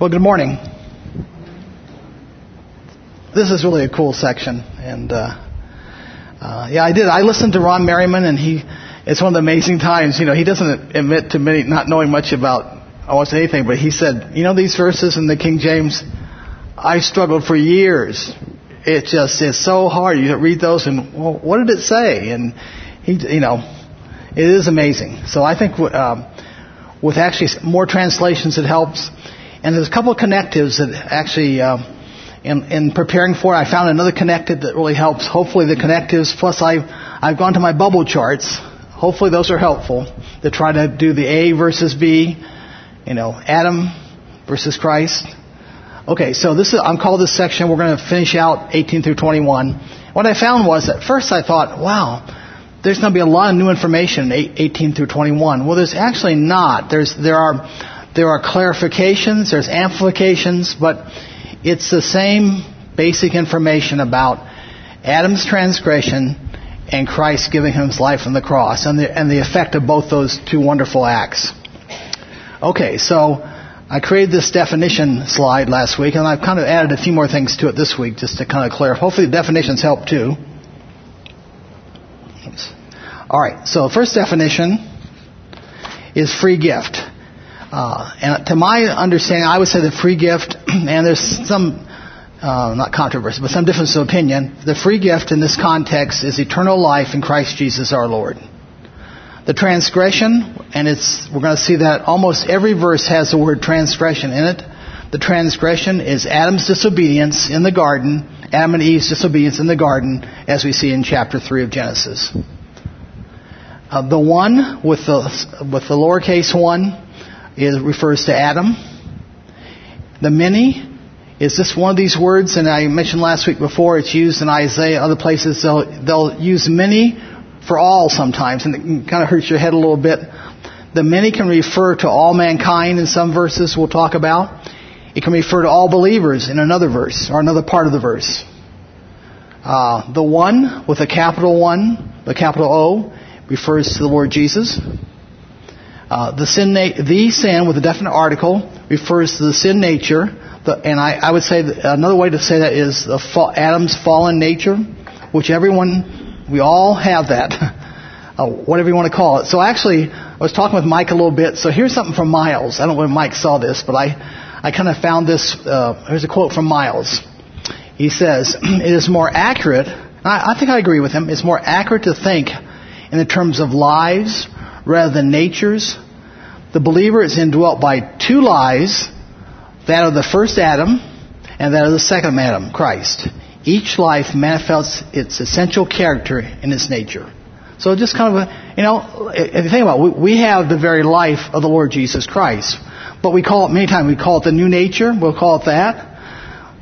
Well, good morning. This is really a cool section, and uh, uh, yeah, I did. I listened to Ron Merryman, and he. It's one of the amazing times. You know, he doesn't admit to many not knowing much about almost anything, but he said, you know, these verses in the King James, I struggled for years. It just is so hard. You read those, and well, what did it say? And he, you know, it is amazing. So I think um, with actually more translations, it helps. And there's a couple of connectives that actually, uh, in, in preparing for it, I found another connective that really helps. Hopefully the connectives, plus I've, I've gone to my bubble charts. Hopefully those are helpful to try to do the A versus B, you know, Adam versus Christ. Okay, so this is, I'm called this section, we're going to finish out 18 through 21. What I found was, at first I thought, wow, there's going to be a lot of new information in 18 through 21. Well, there's actually not. There's, there are, there are clarifications, there's amplifications, but it's the same basic information about Adam's transgression and Christ giving him his life on the cross and the, and the effect of both those two wonderful acts. Okay, so I created this definition slide last week and I've kind of added a few more things to it this week just to kind of clarify. Hopefully the definitions help too. Alright, so the first definition is free gift. Uh, and to my understanding, I would say the free gift, and there's some, uh, not controversy, but some difference of opinion. The free gift in this context is eternal life in Christ Jesus our Lord. The transgression, and it's, we're going to see that almost every verse has the word transgression in it. The transgression is Adam's disobedience in the garden, Adam and Eve's disobedience in the garden, as we see in chapter 3 of Genesis. Uh, the one with the, with the lowercase one is, refers to Adam. The many is this one of these words, and I mentioned last week before, it's used in Isaiah, other places, they'll, they'll use many for all sometimes, and it kind of hurts your head a little bit. The many can refer to all mankind in some verses we'll talk about. It can refer to all believers in another verse, or another part of the verse. Uh, the one with a capital one, the capital O, refers to the Lord Jesus. Uh, the sin, na- the sin with a definite article refers to the sin nature, the, and I, I, would say another way to say that is fa- Adam's fallen nature, which everyone, we all have that, uh, whatever you want to call it. So actually, I was talking with Mike a little bit. So here's something from Miles. I don't know if Mike saw this, but I, I kind of found this. Uh, here's a quote from Miles. He says, "It is more accurate." I, I think I agree with him. It's more accurate to think in the terms of lives rather than natures. The believer is indwelt by two lies, that of the first Adam and that of the second Adam, Christ. Each life manifests its essential character in its nature. So just kind of a, you know, if you think about it, we have the very life of the Lord Jesus Christ. But we call it, many times we call it the new nature, we'll call it that.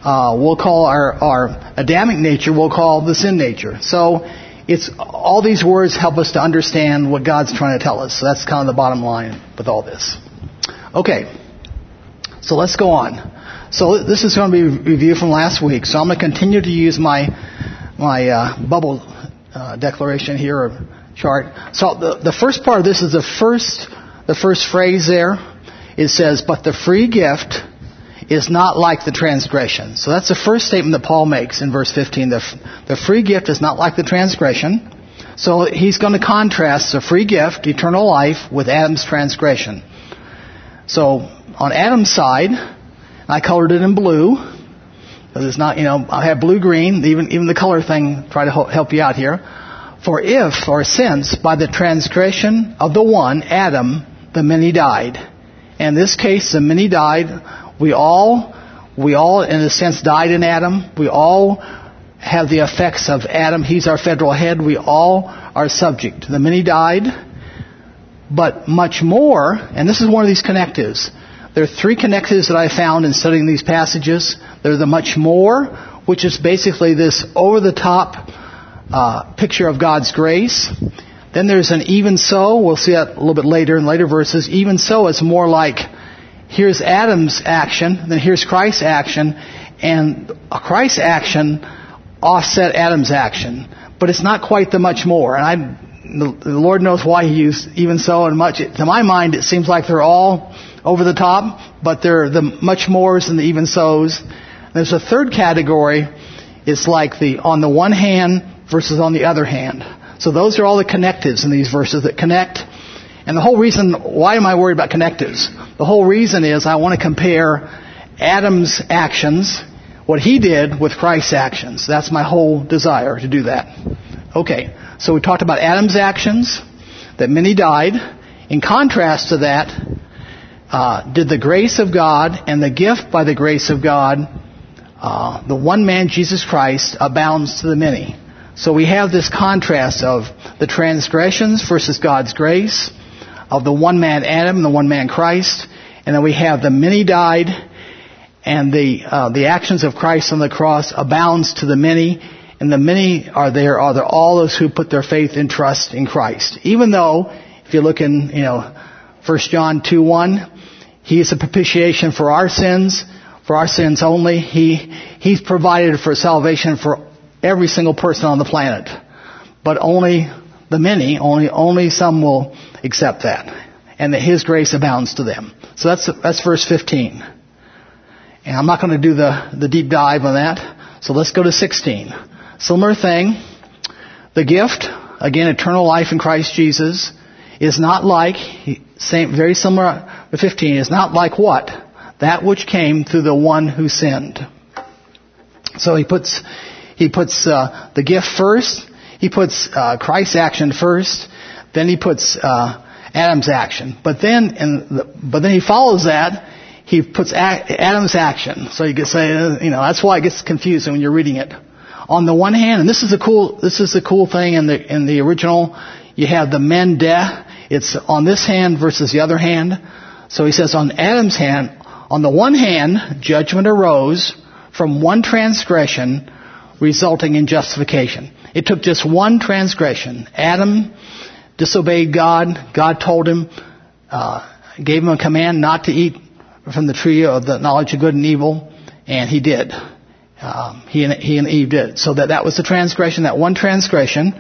Uh, we'll call our, our Adamic nature, we'll call the sin nature. So it's all these words help us to understand what God's trying to tell us. So that's kind of the bottom line with all this. Okay, so let's go on. So this is going to be a review from last week. So I'm going to continue to use my my uh, bubble uh, declaration here or chart. So the the first part of this is the first the first phrase there. It says, "But the free gift." Is not like the transgression. So that's the first statement that Paul makes in verse 15. The, the free gift is not like the transgression. So he's going to contrast the free gift, eternal life, with Adam's transgression. So on Adam's side, I colored it in blue. Because it's not, you know, I have blue green, even, even the color thing, try to help you out here. For if, or since, by the transgression of the one, Adam, the many died. In this case, the many died we all, we all, in a sense, died in Adam. We all have the effects of Adam. He's our federal head. We all are subject. The many died, but much more, and this is one of these connectives. There are three connectives that I found in studying these passages. There's the much more, which is basically this over-the-top uh, picture of God's grace. Then there's an even so. We'll see that a little bit later in later verses. Even so, it's more like here's Adam's action, then here's Christ's action, and Christ's action offset Adam's action. But it's not quite the much more. And I, the Lord knows why He used even so and much. To my mind, it seems like they're all over the top, but they're the much mores and the even so's. There's a third category. It's like the on the one hand versus on the other hand. So those are all the connectives in these verses that connect. And the whole reason, why am I worried about connectives? The whole reason is I want to compare Adam's actions, what he did, with Christ's actions. That's my whole desire to do that. Okay, so we talked about Adam's actions, that many died. In contrast to that, uh, did the grace of God and the gift by the grace of God, uh, the one man Jesus Christ, abounds to the many. So we have this contrast of the transgressions versus God's grace, of the one man Adam the one man Christ, and then we have the many died, and the uh, the actions of Christ on the cross abounds to the many, and the many are there are there all those who put their faith and trust in Christ. Even though, if you look in you know, 1 John two one, He is a propitiation for our sins, for our sins only. He He's provided for salvation for every single person on the planet, but only the many, only only some will accept that, and that His grace abounds to them. So that's that's verse 15. And I'm not going to do the the deep dive on that. So let's go to 16. Similar thing. The gift, again, eternal life in Christ Jesus, is not like same, very similar to 15. Is not like what that which came through the one who sinned. So he puts he puts uh, the gift first. He puts uh, Christ's action first. Then he puts uh, Adam's action. But then, the, but then he follows that. He puts Adam's action. So you could say, you know, that's why it gets confusing when you're reading it. On the one hand, and this is a cool, this is the cool thing in the in the original. You have the men de. It's on this hand versus the other hand. So he says on Adam's hand, on the one hand, judgment arose from one transgression resulting in justification. It took just one transgression. Adam disobeyed God. God told him, uh, gave him a command not to eat from the tree of the knowledge of good and evil, and he did. Um, he, and, he and Eve did. So that that was the transgression, that one transgression.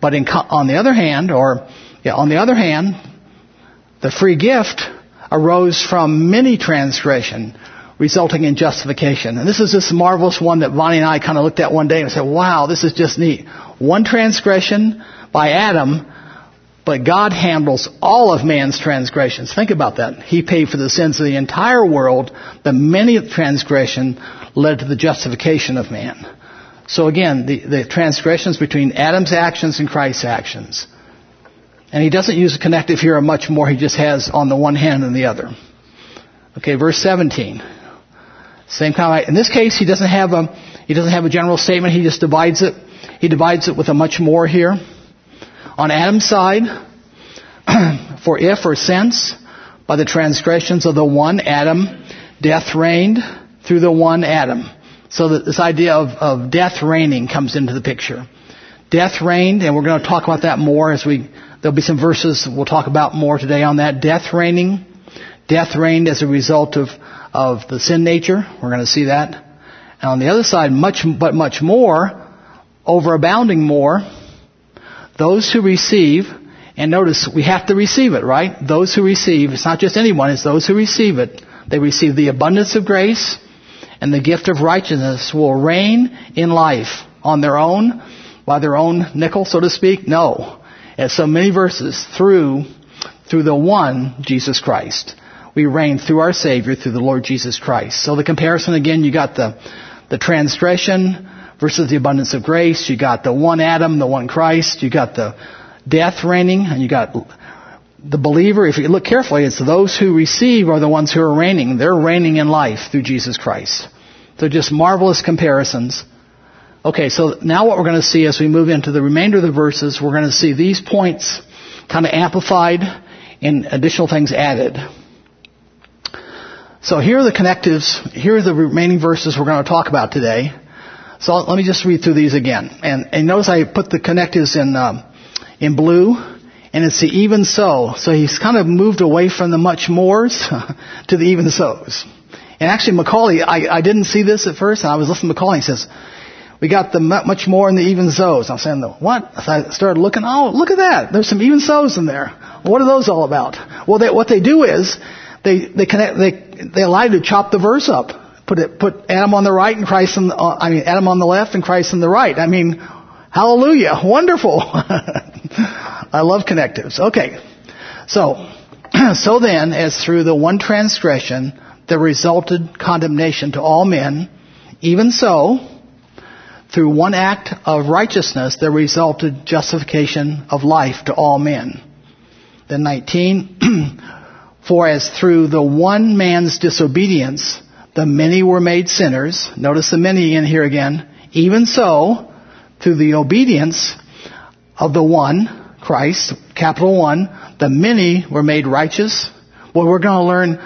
But in, on the other hand, or yeah, on the other hand, the free gift arose from many transgression, resulting in justification. And this is this marvelous one that Bonnie and I kind of looked at one day and said, wow, this is just neat. One transgression by Adam, but God handles all of man's transgressions. Think about that. He paid for the sins of the entire world. The many transgression led to the justification of man. So again, the, the transgressions between Adam's actions and Christ's actions. And he doesn't use a connective here much more. He just has on the one hand and the other. Okay, verse 17. Same kind of, in this case, he doesn't have a, he doesn't have a general statement. He just divides it. He divides it with a much more here. On Adam's side, for if or since, by the transgressions of the one Adam, death reigned through the one Adam. So that this idea of, of death reigning comes into the picture. Death reigned, and we're going to talk about that more as we, there'll be some verses we'll talk about more today on that. Death reigning. Death reigned as a result of of the sin nature. We're going to see that. And on the other side, much, but much more, overabounding more, those who receive, and notice we have to receive it, right? Those who receive, it's not just anyone, it's those who receive it. They receive the abundance of grace and the gift of righteousness will reign in life on their own, by their own nickel, so to speak. No. As so many verses, through, through the one, Jesus Christ we reign through our Savior, through the Lord Jesus Christ. So the comparison again, you got the, the transgression versus the abundance of grace. You got the one Adam, the one Christ. You got the death reigning, and you got the believer. If you look carefully, it's those who receive are the ones who are reigning. They're reigning in life through Jesus Christ. They're just marvelous comparisons. Okay, so now what we're going to see as we move into the remainder of the verses, we're going to see these points kind of amplified and additional things added. So here are the connectives. Here are the remaining verses we're going to talk about today. So let me just read through these again. And, and notice I put the connectives in um, in blue, and it's the even so. So he's kind of moved away from the much mores to the even so's. And actually, Macaulay, I, I didn't see this at first, and I was listening to Macaulay. He says, "We got the much more and the even so's." I'm saying, "What?" So I started looking. Oh, look at that! There's some even so's in there. What are those all about? Well, they, what they do is they they connect they they allow you to chop the verse up, put it put Adam on the right and Christ on the, uh, I mean Adam on the left and Christ on the right. I mean, hallelujah, wonderful. I love connectives. Okay, so so then, as through the one transgression there resulted condemnation to all men, even so, through one act of righteousness there resulted justification of life to all men. Then 19, for as through the one man's disobedience the many were made sinners, notice the many in here again, even so, through the obedience of the one, Christ, capital one, the many were made righteous. Well, we're going to learn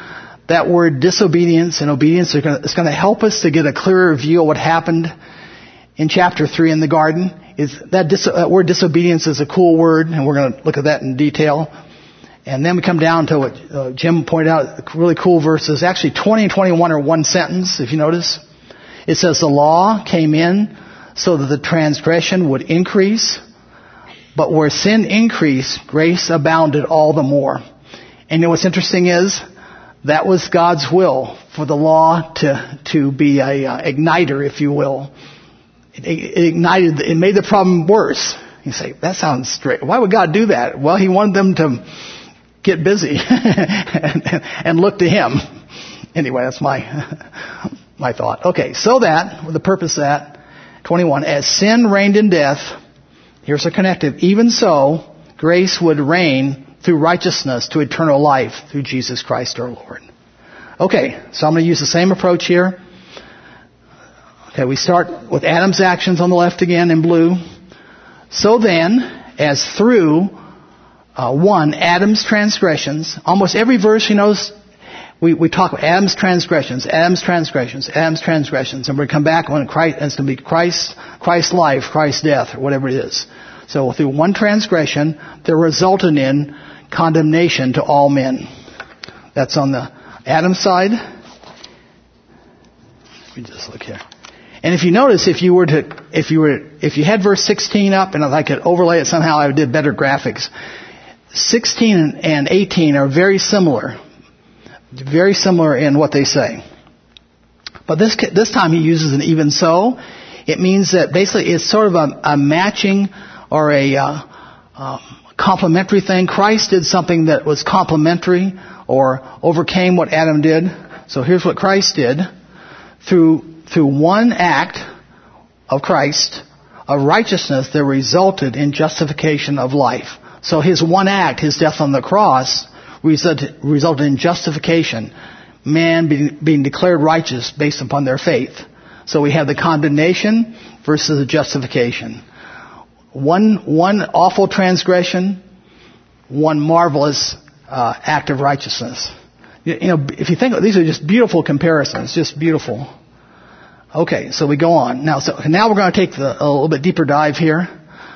that word disobedience and obedience is going to help us to get a clearer view of what happened in chapter 3 in the garden. Is that, dis, that word disobedience is a cool word, and we're going to look at that in detail. And then we come down to what uh, Jim pointed out, really cool verses. Actually, 20 and 21 are one sentence, if you notice. It says, The law came in so that the transgression would increase, but where sin increased, grace abounded all the more. And you know what's interesting is, that was God's will for the law to, to be a uh, igniter, if you will. It, it ignited, it made the problem worse. You say, that sounds straight. Why would God do that? Well, He wanted them to get busy and, and look to Him. Anyway, that's my, my thought. Okay, so that, with the purpose that, 21, as sin reigned in death, here's a connective, even so, grace would reign through righteousness to eternal life through Jesus Christ our Lord. Okay, so I'm going to use the same approach here. Okay, we start with Adam's actions on the left again in blue. So then, as through uh, one, Adam's transgressions, almost every verse, you know, we, we talk about Adam's transgressions, Adam's transgressions, Adam's transgressions, and we come back when Christ, it's going to be Christ, Christ's life, Christ's death, or whatever it is. So through one transgression, there resulted in condemnation to all men. That's on the Adam side. Let me just look here. And if you notice, if you were to, if you were, if you had verse 16 up, and if I could overlay it somehow, I did better graphics. 16 and 18 are very similar. Very similar in what they say. But this, this time he uses an even so. It means that basically it's sort of a, a matching or a, uh, um, complementary thing. Christ did something that was complementary or overcame what Adam did. So here's what Christ did. Through, through one act of Christ, of righteousness that resulted in justification of life. So his one act, his death on the cross, resulted, in justification. Man being, being declared righteous based upon their faith. So we have the condemnation versus the justification. One, one awful transgression, one marvelous uh, act of righteousness. You, you know, if you think these are just beautiful comparisons, just beautiful. Okay, so we go on now. So now we're going to take the, a little bit deeper dive here.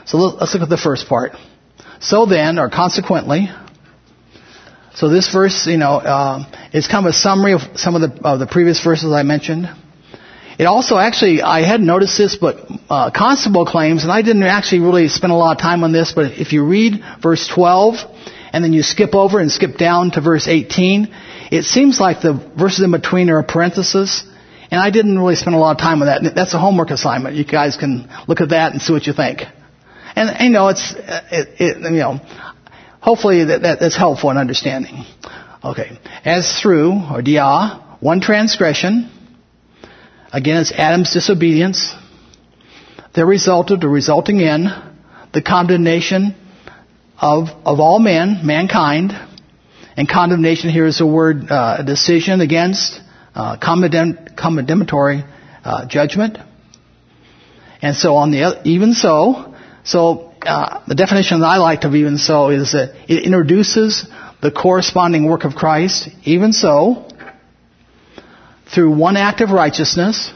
So let's look at the first part. So then, or consequently, so this verse, you know, uh, is kind of a summary of some of the, of the previous verses I mentioned. It also actually, I hadn't noticed this, but uh, Constable claims, and I didn't actually really spend a lot of time on this, but if you read verse 12, and then you skip over and skip down to verse 18, it seems like the verses in between are a parenthesis, and I didn't really spend a lot of time on that. That's a homework assignment. You guys can look at that and see what you think. And you know, it's it, it, you know, hopefully that, that that's helpful in understanding. Okay, as through or dia one transgression Again, it's Adam's disobedience that resulted or resulting in the condemnation of, of all men, mankind. And condemnation here is a word, uh, decision against, uh, condemnatory uh, judgment. And so on the even so, so uh, the definition that I like of even so is that it introduces the corresponding work of Christ. Even so, through one act of righteousness,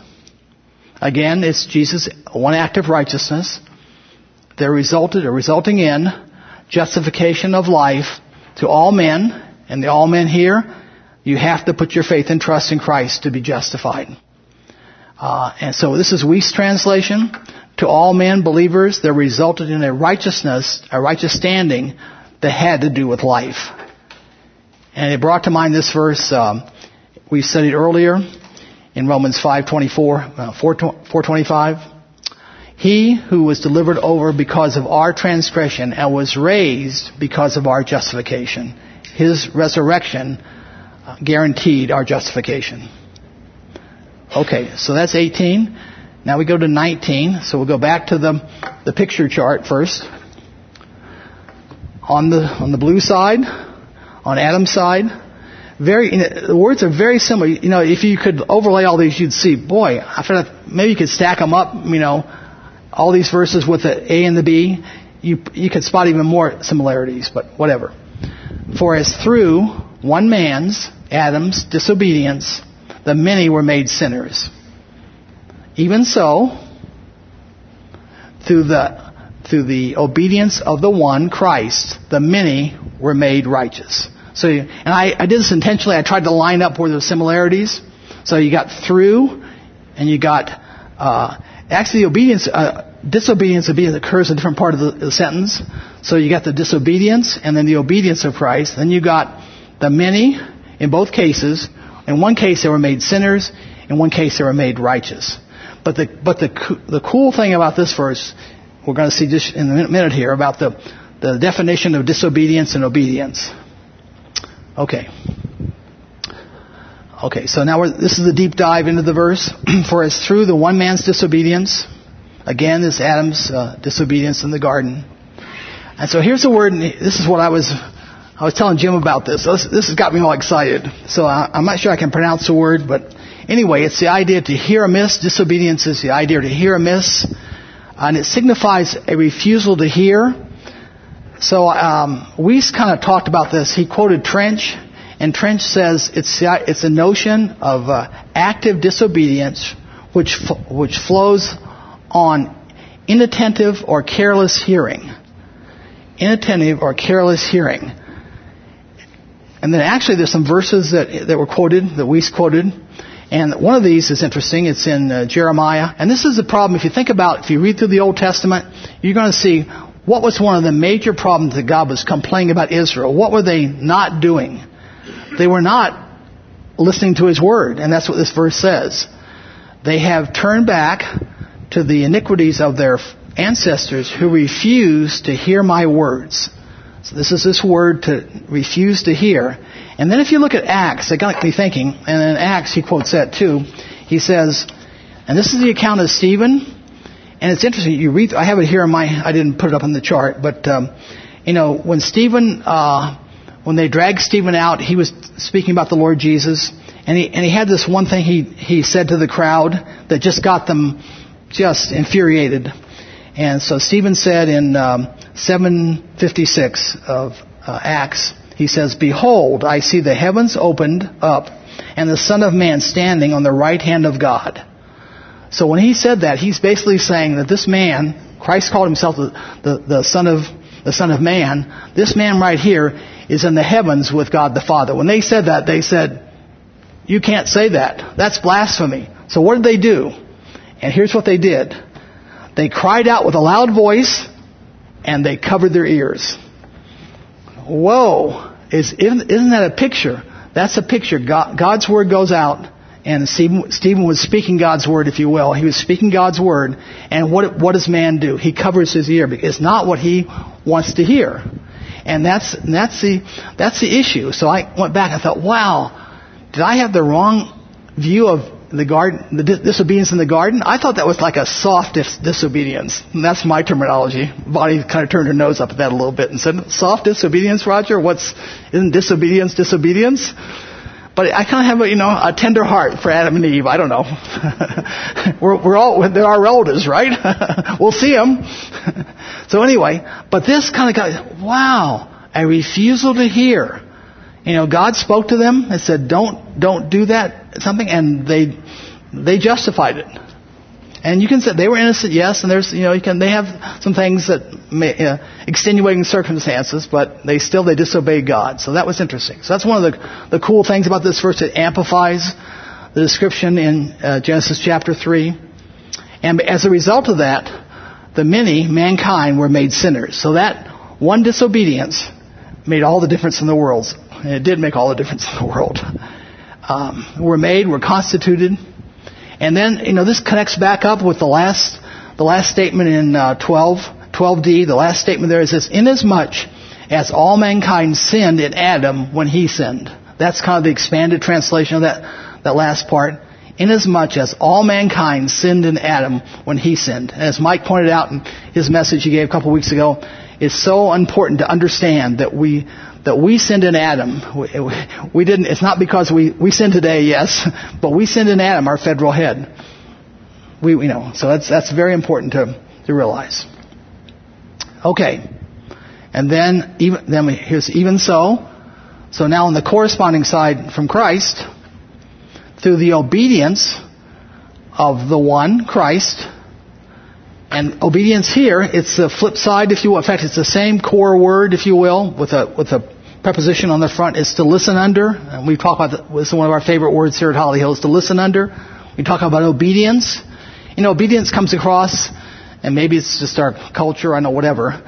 again, it's Jesus, one act of righteousness, there resulted or resulting in justification of life to all men, and the all men here, you have to put your faith and trust in Christ to be justified. Uh, and so this is Wuest's translation. To all men, believers, there resulted in a righteousness, a righteous standing that had to do with life. And it brought to mind this verse um, we studied earlier in Romans 5:24, uh, 425. He who was delivered over because of our transgression and was raised because of our justification. His resurrection uh, guaranteed our justification. Okay, so that's 18. Now we go to 19. So we'll go back to the, the picture chart first. On the, on the blue side, on Adam's side, very, you know, the words are very similar. You know, if you could overlay all these, you'd see, boy, I feel like maybe you could stack them up, you know, all these verses with the A and the B. You, you could spot even more similarities, but whatever. For as through one man's, Adam's, disobedience, the many were made sinners. Even so, through the, through the obedience of the one, Christ, the many were made righteous. So, and I, I did this intentionally. I tried to line up where were similarities. So you got through, and you got, uh, actually the obedience, uh, disobedience obedience occurs in a different part of the, the sentence. So you got the disobedience, and then the obedience of Christ. Then you got the many, in both cases. In one case they were made sinners. In one case they were made righteous. But the, but the, the cool thing about this verse, we're going to see just in a minute here about the, the definition of disobedience and obedience. Okay. Okay, so now this is a deep dive into the verse. For as through the one man's disobedience, again, this Adam's uh, disobedience in the garden. And so here's the word, this is what I was, I was telling Jim about this. This, this has got me all excited. So I, I'm not sure I can pronounce the word, but anyway, it's the idea to hear amiss. Disobedience is the idea to hear amiss. And it signifies a refusal to hear so um, we kind of talked about this. He quoted Trench, and Trench says it's it's a notion of uh, active disobedience, which which flows on inattentive or careless hearing. Inattentive or careless hearing. And then actually there's some verses that, that were quoted, that we quoted. And one of these is interesting. It's in uh, Jeremiah. And this is the problem. If you think about, if you read through the Old Testament, you're going to see what was one of the major problems that God was complaining about Israel? What were they not doing? They were not listening to His Word, and that's what this verse says. They have turned back to the iniquities of their ancestors who refused to hear my words. So this is this word to refuse to hear. And then if you look at Acts, it got me thinking, and in Acts he quotes that too. He says, and this is the account of Stephen, and it's interesting. You read. I have it here in my. I didn't put it up on the chart, but um, you know when Stephen, uh, when they dragged Stephen out, he was speaking about the Lord Jesus, and he and he had this one thing he he said to the crowd that just got them just infuriated. And so Stephen said in um, 756 of uh, Acts, he says, "Behold, I see the heavens opened up, and the Son of Man standing on the right hand of God." So when he said that, he's basically saying that this man, Christ called himself the, the, the Son of the Son of Man, this man right here is in the heavens with God the Father. When they said that, they said, You can't say that. That's blasphemy. So what did they do? And here's what they did. They cried out with a loud voice and they covered their ears. Whoa. Is, isn't, that a picture? That's a picture. God, God's word goes out and Stephen, was speaking God's word, if you will. He was speaking God's word. And what, does man do? He covers his ear. It's not what he wants to hear. And that's, that's the, that's the issue. So I went back and thought, wow, did I have the wrong view of the garden, the disobedience in the garden? I thought that was like a soft dis- disobedience. And that's my terminology. Bonnie kind of turned her nose up at that a little bit and said, soft disobedience, Roger? What's, isn't disobedience disobedience? But I kind of have a, you know, a tender heart for Adam and Eve. I don't know. we're, we're all, they're our relatives, right? we'll see them. so anyway, but this kind of got, wow, a refusal to hear. You know, God spoke to them and said, don't, don't do that, something, and they, they justified it. And you can say they were innocent, yes, and there's, you know, you can, they have some things that may, uh, extenuating circumstances, but they still, they disobeyed God. So that was interesting. So that's one of the, the cool things about this verse. It amplifies the description in uh, Genesis chapter 3. And as a result of that, the many, mankind, were made sinners. So that one disobedience made all the difference in the world. And it did make all the difference in the world. Um, we're made, we're constituted. And then, you know, this connects back up with the last, the last statement in uh, 12, 12d. The last statement there is this, inasmuch as all mankind sinned in Adam when he sinned. That's kind of the expanded translation of that, that last part. Inasmuch as all mankind sinned in Adam when he sinned. And as Mike pointed out in his message he gave a couple weeks ago, it's so important to understand that we, that we sinned in Adam. We, we, didn't, it's not because we, we sinned today, yes, but we sinned in Adam, our federal head. We, you know, so that's, that's very important to, to realize. Okay. And then, even, then we, here's even so. So now on the corresponding side from Christ, through the obedience of the one, Christ, and obedience here, it's the flip side, if you will. In fact, it's the same core word, if you will, with a, with a preposition on the front. It's to listen under. And we talk about, the, it's one of our favorite words here at Holly Hills, to listen under. We talk about obedience. You know, obedience comes across, and maybe it's just our culture, I know, whatever,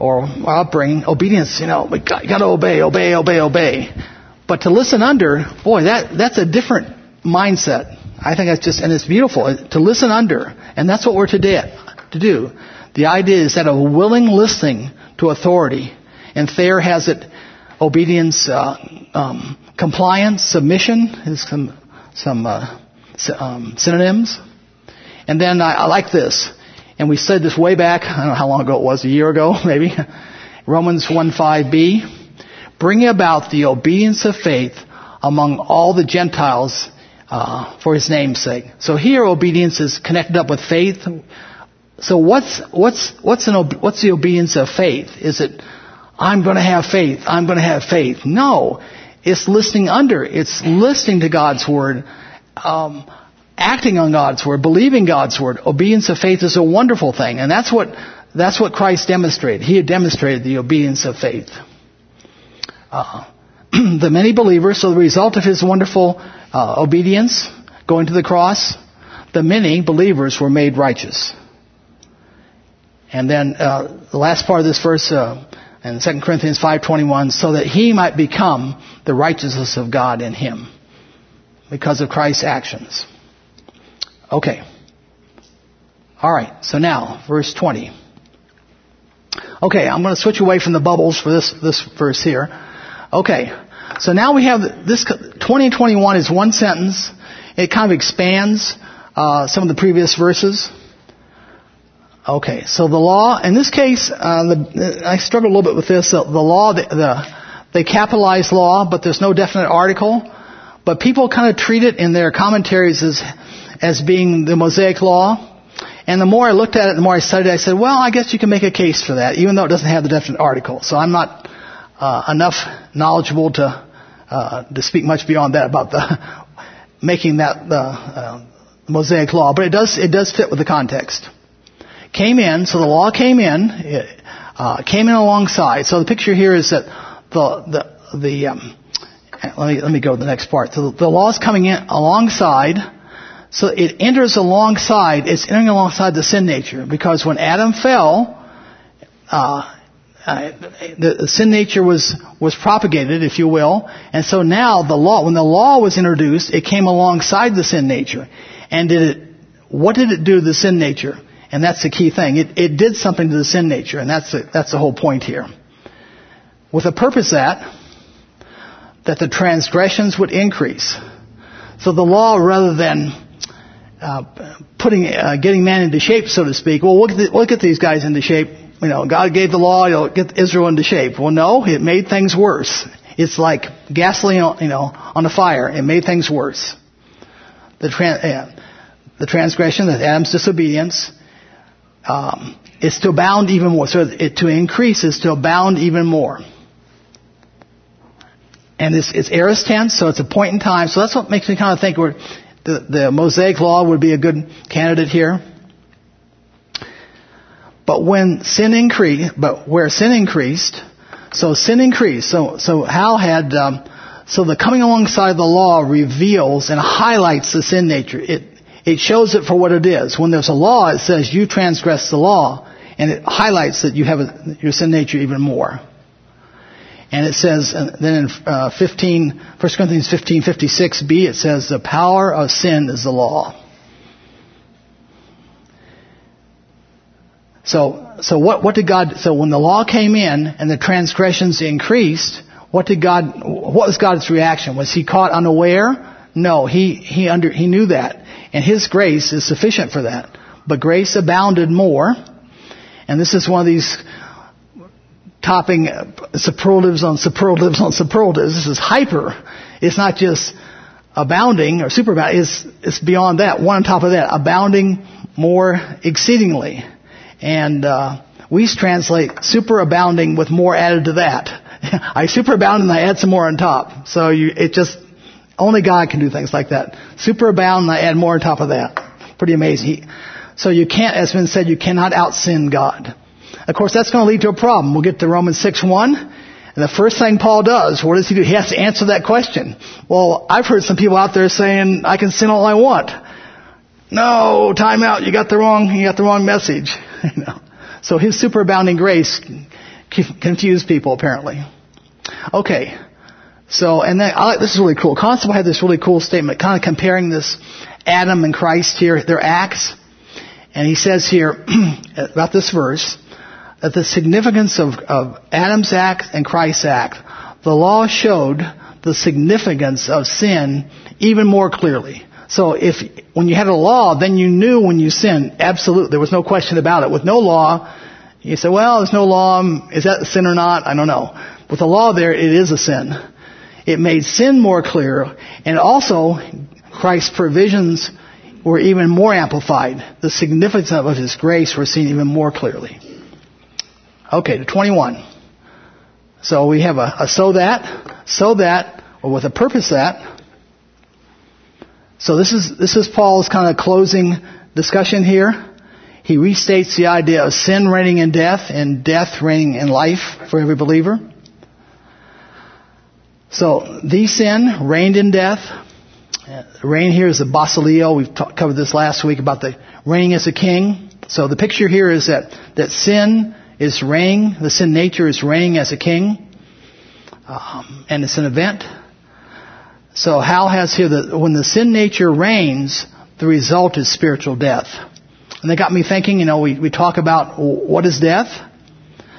or our upbringing. Obedience, you know, we got, got to obey, obey, obey, obey. But to listen under, boy, that, that's a different mindset. I think that's just, and it's beautiful, to listen under. And that's what we're to do to do. The idea is that a willing listening to authority, and Thayer has it obedience, uh, um, compliance, submission, is some some uh, um, synonyms. And then I, I like this, and we said this way back. I don't know how long ago it was, a year ago maybe. Romans 1:5b, bringing about the obedience of faith among all the Gentiles uh, for His name's sake. So here, obedience is connected up with faith. So what's what's what's what's the obedience of faith? Is it I'm going to have faith. I'm going to have faith. No, it's listening under. It's listening to God's word, um, acting on God's word, believing God's word. Obedience of faith is a wonderful thing, and that's what that's what Christ demonstrated. He had demonstrated the obedience of faith. Uh, the many believers, so the result of his wonderful uh, obedience, going to the cross, the many believers were made righteous. And then uh, the last part of this verse uh, in 2 Corinthians 5:21, so that he might become the righteousness of God in him because of Christ's actions. Okay. All right. So now, verse 20. Okay, I'm going to switch away from the bubbles for this this verse here. Okay. So now we have this 20 21 is one sentence. It kind of expands uh, some of the previous verses. Okay, so the law, in this case, uh, the, I struggle a little bit with this. The, the law, the, the, they capitalize law, but there's no definite article. But people kind of treat it in their commentaries as, as being the Mosaic law. And the more I looked at it, the more I studied, I said, well, I guess you can make a case for that, even though it doesn't have the definite article. So I'm not uh, enough knowledgeable to uh, to speak much beyond that about the making that the uh, Mosaic law. But it does it does fit with the context came in, so the law came in, it, uh, came in alongside. So the picture here is that the, the, the, um, let me, let me go to the next part. So the, the law is coming in alongside, so it enters alongside, it's entering alongside the sin nature, because when Adam fell, uh, uh, the, the sin nature was was propagated, if you will, and so now the law, when the law was introduced, it came alongside the sin nature, and did it? What did it do to the sin nature? And that's the key thing. It, it did something to the sin nature, and that's the, that's the whole point here. With a purpose that, that the transgressions would increase. So the law, rather than uh, putting, uh, getting man into shape, so to speak, well, look at, the, look at these guys into shape. You know, God gave the law, you'll get Israel into shape. Well, no, it made things worse. It's like gasoline, you know, on a fire. It made things worse. The, uh, the transgression, the Adam's disobedience, um, is to abound even more. So it, to increase is to abound even more. And it's, it's aorist tense, so it's a point in time. So that's what makes me kind of think the, the Mosaic law would be a good candidate here. But when sin increased, but where sin increased, so sin increased. So so how had um, so the coming alongside the law reveals and highlights the sin nature. It it shows it for what it is. When there's a law, it says you transgress the law, and it highlights that you have a, your sin nature even more. And it says, and then in uh, 15, 1 Corinthians 15, 56b, it says, the power of sin is the law. So, so what, what did God, so when the law came in and the transgressions increased, what did God, what was God's reaction? Was he caught unaware? No, he, he under, he knew that. And his grace is sufficient for that. But grace abounded more. And this is one of these topping superlatives on superlatives on superlatives. This is hyper. It's not just abounding or superabounding. It's, it's beyond that. One on top of that. Abounding more exceedingly. And, uh, we translate superabounding with more added to that. I superabound and I add some more on top. So you, it just, only God can do things like that. Superabound and I add more on top of that. Pretty amazing. So you can't, as been said, you cannot out sin God. Of course, that's going to lead to a problem. We'll get to Romans 6 1. And the first thing Paul does, what does he do? He has to answer that question. Well, I've heard some people out there saying, I can sin all I want. No, time out. You got the wrong, you got the wrong message. So his superabounding grace confused people apparently. Okay. So, and then, I, this is really cool. Constable had this really cool statement, kind of comparing this Adam and Christ here, their acts. And he says here, about this verse, that the significance of, of Adam's act and Christ's act, the law showed the significance of sin even more clearly. So if, when you had a law, then you knew when you sinned. Absolutely. There was no question about it. With no law, you say, well, there's no law. Is that a sin or not? I don't know. With the law there, it is a sin. It made sin more clear, and also Christ's provisions were even more amplified. The significance of His grace were seen even more clearly. Okay, to 21. So we have a, a so that, so that, or with a purpose that. So this is, this is Paul's kind of closing discussion here. He restates the idea of sin reigning in death and death reigning in life for every believer. So the sin reigned in death. Reign here is the basileia. We've covered this last week about the reigning as a king. So the picture here is that, that sin is reigning, the sin nature is reigning as a king, um, and it's an event. So Hal has here that when the sin nature reigns, the result is spiritual death. And that got me thinking, you know, we, we talk about what is death?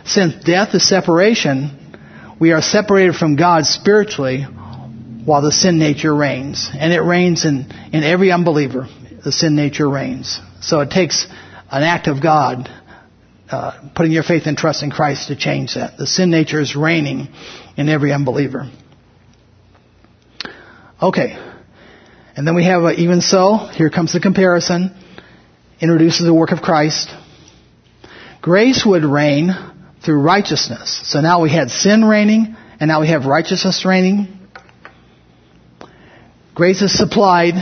Since death is separation, we are separated from God spiritually while the sin nature reigns. And it reigns in, in every unbeliever. The sin nature reigns. So it takes an act of God, uh, putting your faith and trust in Christ to change that. The sin nature is reigning in every unbeliever. Okay. And then we have a, even so, here comes the comparison. Introduces the work of Christ. Grace would reign through righteousness. So now we had sin reigning, and now we have righteousness reigning. Grace is supplied,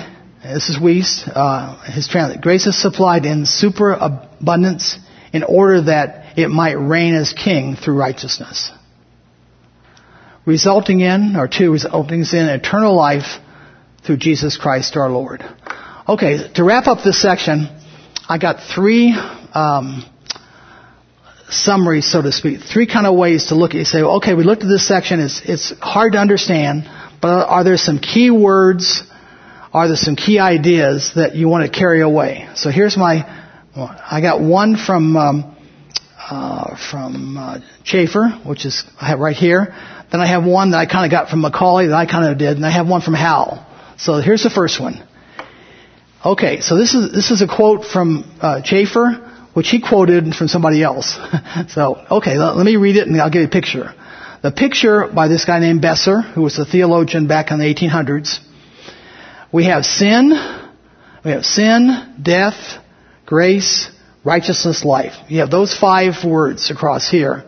this is Wuest, uh, his translation, grace is supplied in superabundance in order that it might reign as king through righteousness. Resulting in, or two, resulting in eternal life through Jesus Christ our Lord. Okay, to wrap up this section, I got three um, summary, so to speak, three kind of ways to look at it. You say, okay, we looked at this section. It's, it's hard to understand, but are there some key words? Are there some key ideas that you want to carry away? So here's my, I got one from, um, uh, from uh, Chafer, which is I have right here. Then I have one that I kind of got from Macaulay that I kind of did, and I have one from Hal. So here's the first one. Okay, so this is this is a quote from uh, Chafer which he quoted from somebody else. so, okay, let, let me read it and I'll give you a picture. The picture by this guy named Besser, who was a theologian back in the 1800s. We have sin, we have sin, death, grace, righteousness, life. You have those five words across here.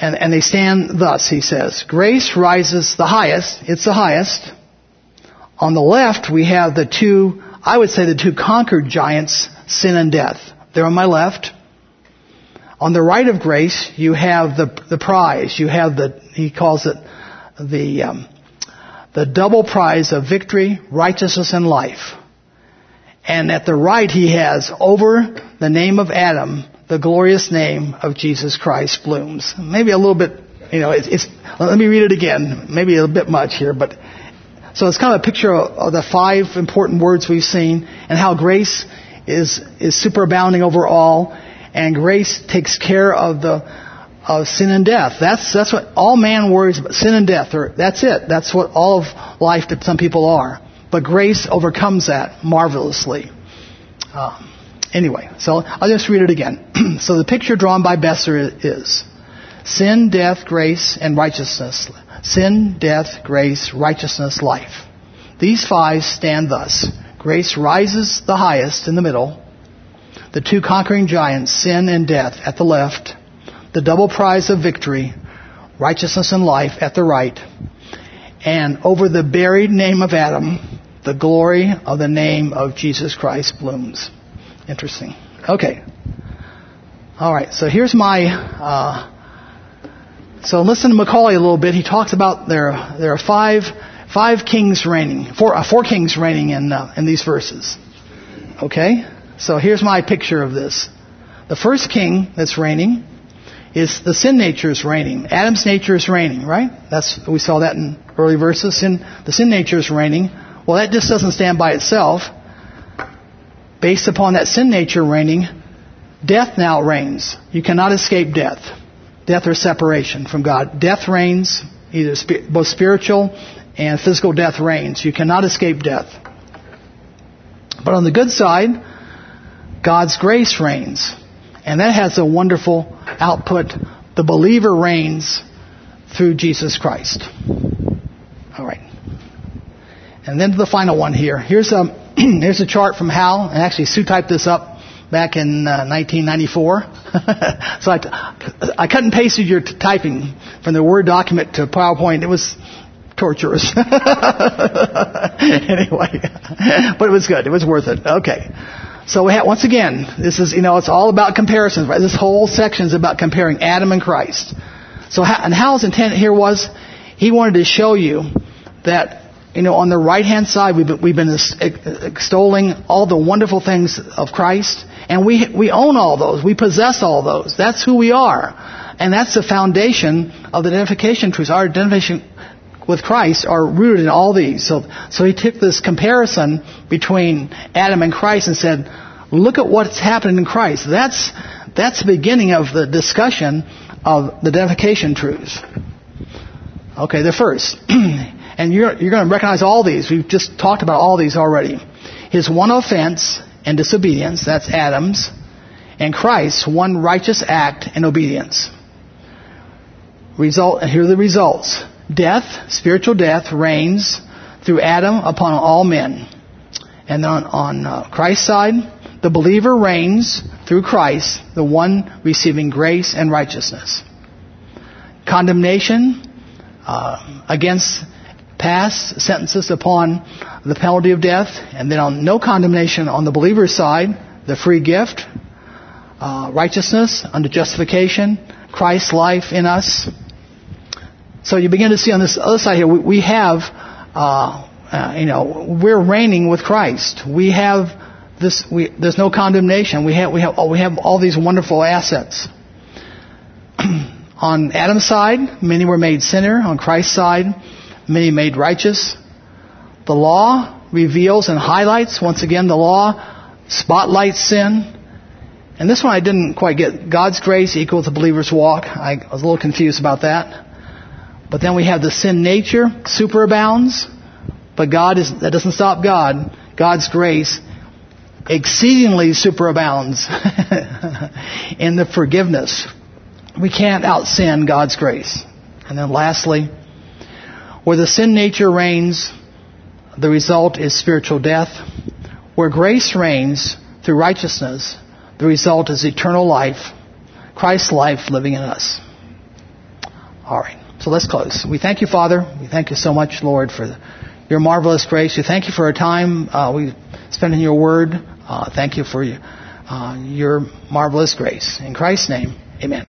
And, and they stand thus, he says. Grace rises the highest. It's the highest. On the left, we have the two, I would say the two conquered giants, sin and death there on my left. On the right of grace, you have the, the prize. You have the, he calls it the, um, the double prize of victory, righteousness, and life. And at the right, he has over the name of Adam, the glorious name of Jesus Christ blooms. Maybe a little bit you know, it's, it's, let me read it again. Maybe a bit much here, but so it's kind of a picture of, of the five important words we've seen and how grace is, is superabounding over all and grace takes care of the, of sin and death. That's, that's what all man worries about, sin and death. Or, that's it. That's what all of life that some people are. But grace overcomes that marvelously. Um, anyway, so I'll just read it again. so the picture drawn by Besser is sin, death, grace, and righteousness. Sin, death, grace, righteousness, life. These five stand thus. Grace rises the highest in the middle. The two conquering giants, sin and death, at the left. The double prize of victory, righteousness and life, at the right. And over the buried name of Adam, the glory of the name of Jesus Christ blooms. Interesting. Okay. All right. So here's my. Uh, so listen to Macaulay a little bit. He talks about there there are five five kings reigning, four uh, four kings reigning in uh, in these verses. Okay. So here's my picture of this. The first king that's reigning is the sin nature is reigning. Adam's nature is reigning, right? That's we saw that in early verses. Sin, the sin nature is reigning. Well, that just doesn't stand by itself. Based upon that sin nature reigning, death now reigns. You cannot escape death. Death or separation from God. Death reigns, either both spiritual and physical death reigns. You cannot escape death. But on the good side, God's grace reigns. And that has a wonderful output. The believer reigns through Jesus Christ. All right. And then to the final one here. Here's a here's a chart from Hal, and actually Sue typed this up back in uh, 1994. so I, I cut and pasted your t- typing from the Word document to PowerPoint. It was torturous. anyway, but it was good. It was worth it. Okay. So we have, once again, this is, you know, it's all about comparisons, right? This whole section is about comparing Adam and Christ. So, and Hal's intent here was, he wanted to show you that you know, on the right hand side, we've been, we've been extolling all the wonderful things of Christ, and we, we own all those. We possess all those. That's who we are. And that's the foundation of the identification truth. Our identification with Christ are rooted in all these. So, so he took this comparison between Adam and Christ and said, look at what's happening in Christ. That's, that's the beginning of the discussion of the identification truths. Okay, the first. And you're, you're going to recognize all these. We've just talked about all these already. His one offense and disobedience, that's Adam's, and Christ's one righteous act and obedience. Result, and here are the results. Death, spiritual death, reigns through Adam upon all men. And on, on uh, Christ's side, the believer reigns through Christ, the one receiving grace and righteousness. Condemnation uh, against pass sentences upon the penalty of death, and then on no condemnation on the believer's side, the free gift, uh, righteousness under justification, Christ's life in us. So you begin to see on this other side here, we, we have, uh, uh, you know, we're reigning with Christ. We have this. We, there's no condemnation. We have we have we have all these wonderful assets. on Adam's side, many were made sinner. On Christ's side, many made righteous. The law reveals and highlights, once again, the law spotlights sin. And this one I didn't quite get. God's grace equals the believer's walk. I was a little confused about that. But then we have the sin nature superabounds. But God is, that doesn't stop God. God's grace exceedingly superabounds in the forgiveness. We can't out sin God's grace. And then lastly, where the sin nature reigns, the result is spiritual death. Where grace reigns through righteousness, the result is eternal life, Christ's life living in us. All right, so let's close. We thank you, Father. We thank you so much, Lord, for your marvelous grace. We thank you for our time uh, we spent in your word. Uh, thank you for uh, your marvelous grace. In Christ's name, amen.